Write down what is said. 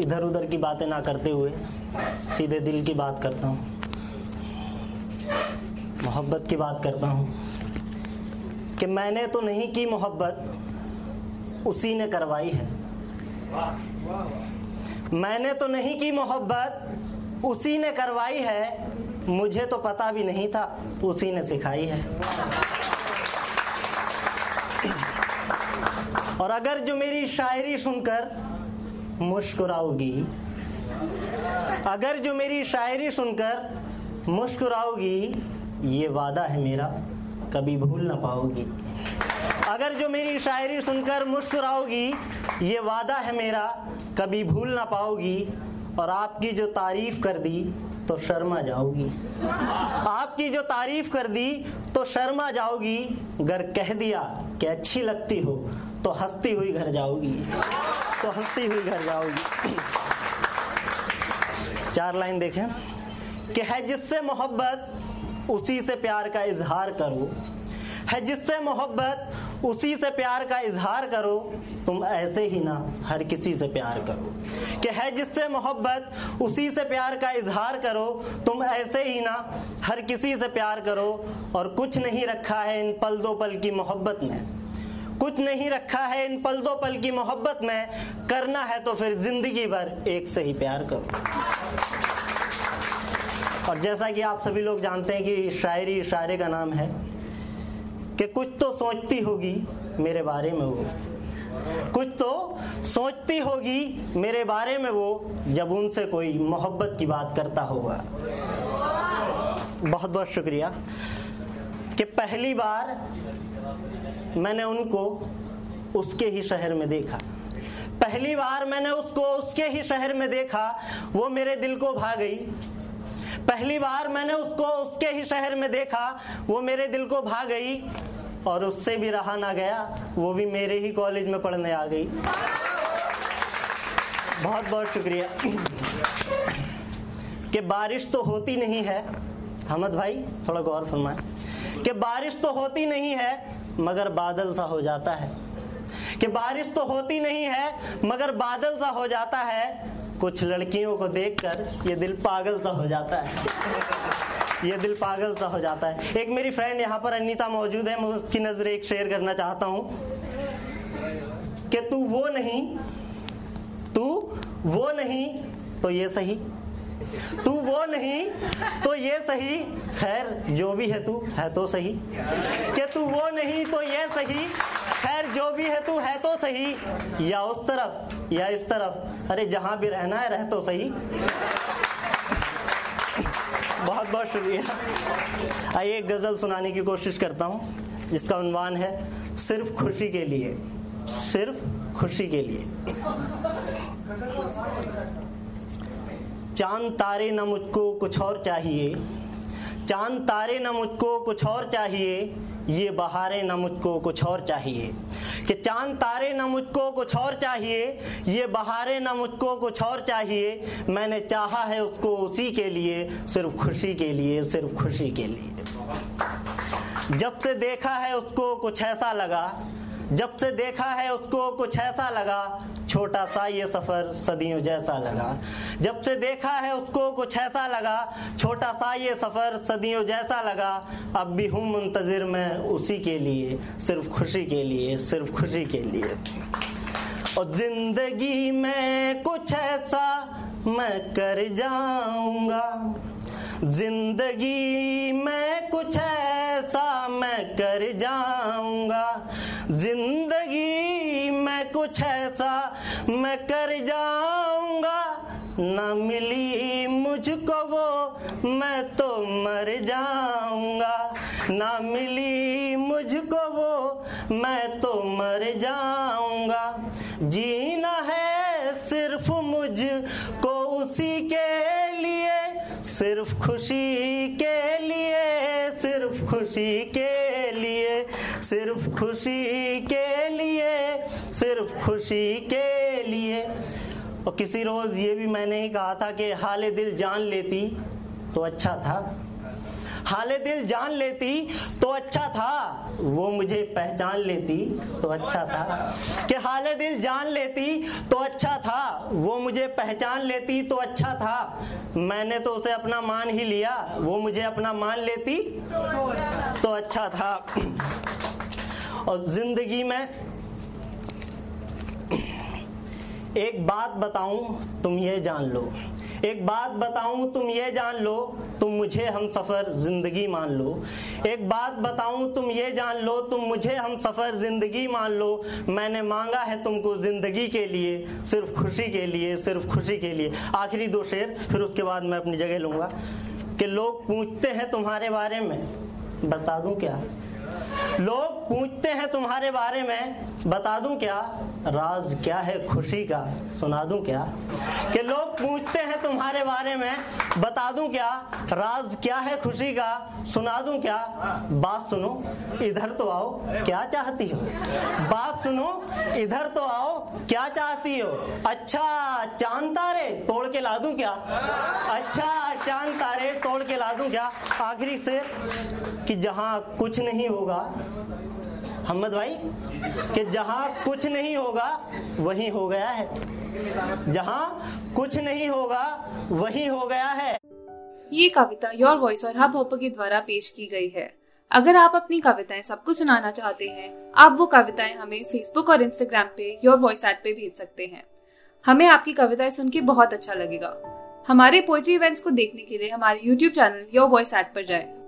इधर उधर की बातें ना करते हुए सीधे दिल की बात करता हूँ। मोहब्बत की बात करता हूँ। कि मैंने तो नहीं की मोहब्बत, उसी ने करवाई है। मैंने तो नहीं की मोहब्बत, उसी ने करवाई है। मुझे तो पता भी नहीं था, उसी ने सिखाई है। और अगर जो मेरी शायरी सुनकर मुस्कुराओगी अगर जो मेरी शायरी सुनकर मुस्कुराओगी ये वादा है मेरा, कभी भूल ना पाओगी अगर जो मेरी शायरी सुनकर मुस्कुराओगी ये वादा है मेरा, कभी भूल ना पाओगी और आपकी जो तारीफ़ कर दी तो शर्मा जाओगी आपकी जो तारीफ़ कर दी तो शर्मा जाओगी अगर कह दिया कि अच्छी लगती हो तो हंसती हुई घर जाओगी तो हंसती हुई घर जाओगी चार लाइन देखें। कि है जिससे मोहब्बत, उसी से प्यार का इजहार करो। है, जिससे मोहब्बत, उसी से प्यार का इजहार करो। तुम ऐसे ही ना हर किसी से प्यार करो। कि है जिससे मोहब्बत, उसी से प्यार का इजहार करो। तुम ऐसे ही ना हर किसी से प्यार करो। और कुछ नहीं रखा है इन पल दो पल की मोहब्बत में। कुछ नहीं रखा है इन पल दो पल की मोहब्बत में, करना है तो फिर ज़िंदगी भर एक से ही प्यार करो। और जैसा कि आप सभी लोग जानते हैं कि शायरी इशारे का नाम है कि कुछ तो सोचती होगी मेरे बारे में वो। कुछ तो सोचती होगी मेरे बारे में वो जब उनसे कोई मोहब्बत की बात करता होगा। बहुत बहुत शुक्रिया कि पहली बार मैंने उनको उसके ही शहर में देखा। पहली बार मैंने उसको उसके ही शहर में देखा, वो मेरे दिल को भा गई। पहली बार मैंने उसको उसके ही शहर में देखा, वो मेरे दिल को भा गई और उससे भी रहा ना गया, वो भी मेरे ही कॉलेज में पढ़ने आ गई। बहुत बहुत शुक्रिया। कि बारिश तो होती नहीं है। हमद भाई, थोड़ा गौर फरमाए। कि बारिश तो होती नहीं है मगर बादल सा हो जाता है। कि बारिश तो होती नहीं है, मगर बादल सा हो जाता है। कुछ लड़कियों को देखकर ये दिल पागल सा हो जाता है। ये दिल पागल सा हो जाता है। एक मेरी फ्रेंड यहाँ पर अनीता मौजूद है, मैं उसकी नज़र एक शेयर करना चाहता हूँ। कि तू वो नहीं, तू वो नहीं तो ये सही। तू वो नहीं तो ये सही। खैर, जो भी है तू, है तो सही। कि तू वो नहीं तो ये सही। खैर, जो भी है तू, है तो सही। या उस तरफ़, या इस तरफ़। अरे, जहाँ भी रहना है, रह तो सही। बहुत बहुत शुक्रिया। आइए, एक गज़ल सुनाने की कोशिश करता हूँ, जिसका उन्वान है, सिर्फ़ खुशी के लिए। सिर्फ़ खुशी के लिए। चाँद तारे न मुझको कुछ और चाहिए। चाँद तारे न मुझको कुछ और चाहिए, ये बहारें न मुझको कुछ और चाहिए। कि चाँद तारे न मुझको कुछ और चाहिए, ये बहारें न मुझको कुछ और चाहिए। मैंने चाहा है उसको उसी के लिए, सिर्फ़ खुशी के लिए, सिर्फ़ खुशी के लिए। जब से देखा है उसको कुछ ऐसा लगा जब से देखा है उसको कुछ ऐसा लगा, छोटा सा ये सफ़र सदियों जैसा लगा। जब से देखा है उसको कुछ ऐसा लगा, छोटा सा ये सफ़र सदियों जैसा लगा, अब भी हूँ मुंतजिर मैं उसी के लिए, सिर्फ़ खुशी के लिए, सिर्फ़ खुशी के लिए और ज़िंदगी में कुछ ऐसा मैं कर जाऊँगा। ज़िंदगी में कुछ ऐसा मैं कर जाऊँगा। मुझको वो, मैं तो मर जाऊँगा। ना मिली मुझको वो, मैं तो मर जाऊँगा। जीना है सिर्फ़ मुझ को उसी के लिए, सिर्फ़ खुशी के लिए, सिर्फ़ खुशी के लिए, सिर्फ़ खुशी के लिए, सिर्फ़ खुशी के लिए। और किसी रोज ये भी मैंने ही कहा था कि हाल दिल जान लेती तो अच्छा था। हाले दिल जान लेती तो अच्छा था वो मुझे पहचान लेती तो अच्छा था। कि हाले दिल जान लेती तो अच्छा था वो मुझे पहचान लेती तो अच्छा था। मैंने तो उसे अपना मान ही लिया वो मुझे अपना मान लेती तो अच्छा था। और ज़िंदगी में एक बात बताऊँ, तुम ये जान लो। एक बात बताऊँ, तुम ये जान लो, तुम मुझे हम सफ़र ज़िंदगी मान लो। एक बात बताऊँ, तुम ये जान लो, तुम मुझे हम सफ़र ज़िंदगी मान लो। मैंने मांगा है तुमको ज़िंदगी के लिए, सिर्फ़ खुशी के लिए, सिर्फ़ खुशी के लिए। आखिरी दो शेर, फिर उसके बाद मैं अपनी जगह लूँगा। कि लोग पूछते हैं तुम्हारे बारे में, बता दूँ क्या? लोग पूछते हैं तुम्हारे बारे में, बता दूँ क्या? राज क्या है खुशी का? सुना दूँ क्या? कि लोग पूछते हैं तुम्हारे बारे में, बता दूँ क्या? राज क्या है खुशी का? सुना दूँ क्या? बात सुनो, इधर तो आओ, क्या चाहती हो? बात सुनो, इधर तो आओ, क्या चाहती हो? अच्छा चाँद तारे तोड़ के ला दूँ क्या? अच्छा चाँद तारे तोड़ के ला दूँ क्या? आखिरी से कि जहाँ कुछ नहीं होगा हमद भाई, कि जहाँ कुछ नहीं होगा, वही हो गया है। जहाँ कुछ नहीं होगा, वही हो गया है। ये कविता योर वॉइस और हब हॉपर के द्वारा पेश की गई है। अगर आप अपनी कविताएँ सबको सुनाना चाहते हैं, आप वो कविताएँ हमें फेसबुक और इंस्टाग्राम पे योर वॉइस ऐप पे भेज सकते हैं। हमें आपकी कविताएँ सुन के बहुत अच्छा लगेगा। हमारे पोएट्री इवेंट्स को देखने के लिए हमारे YouTube channel Your Voice app पर जाएँ।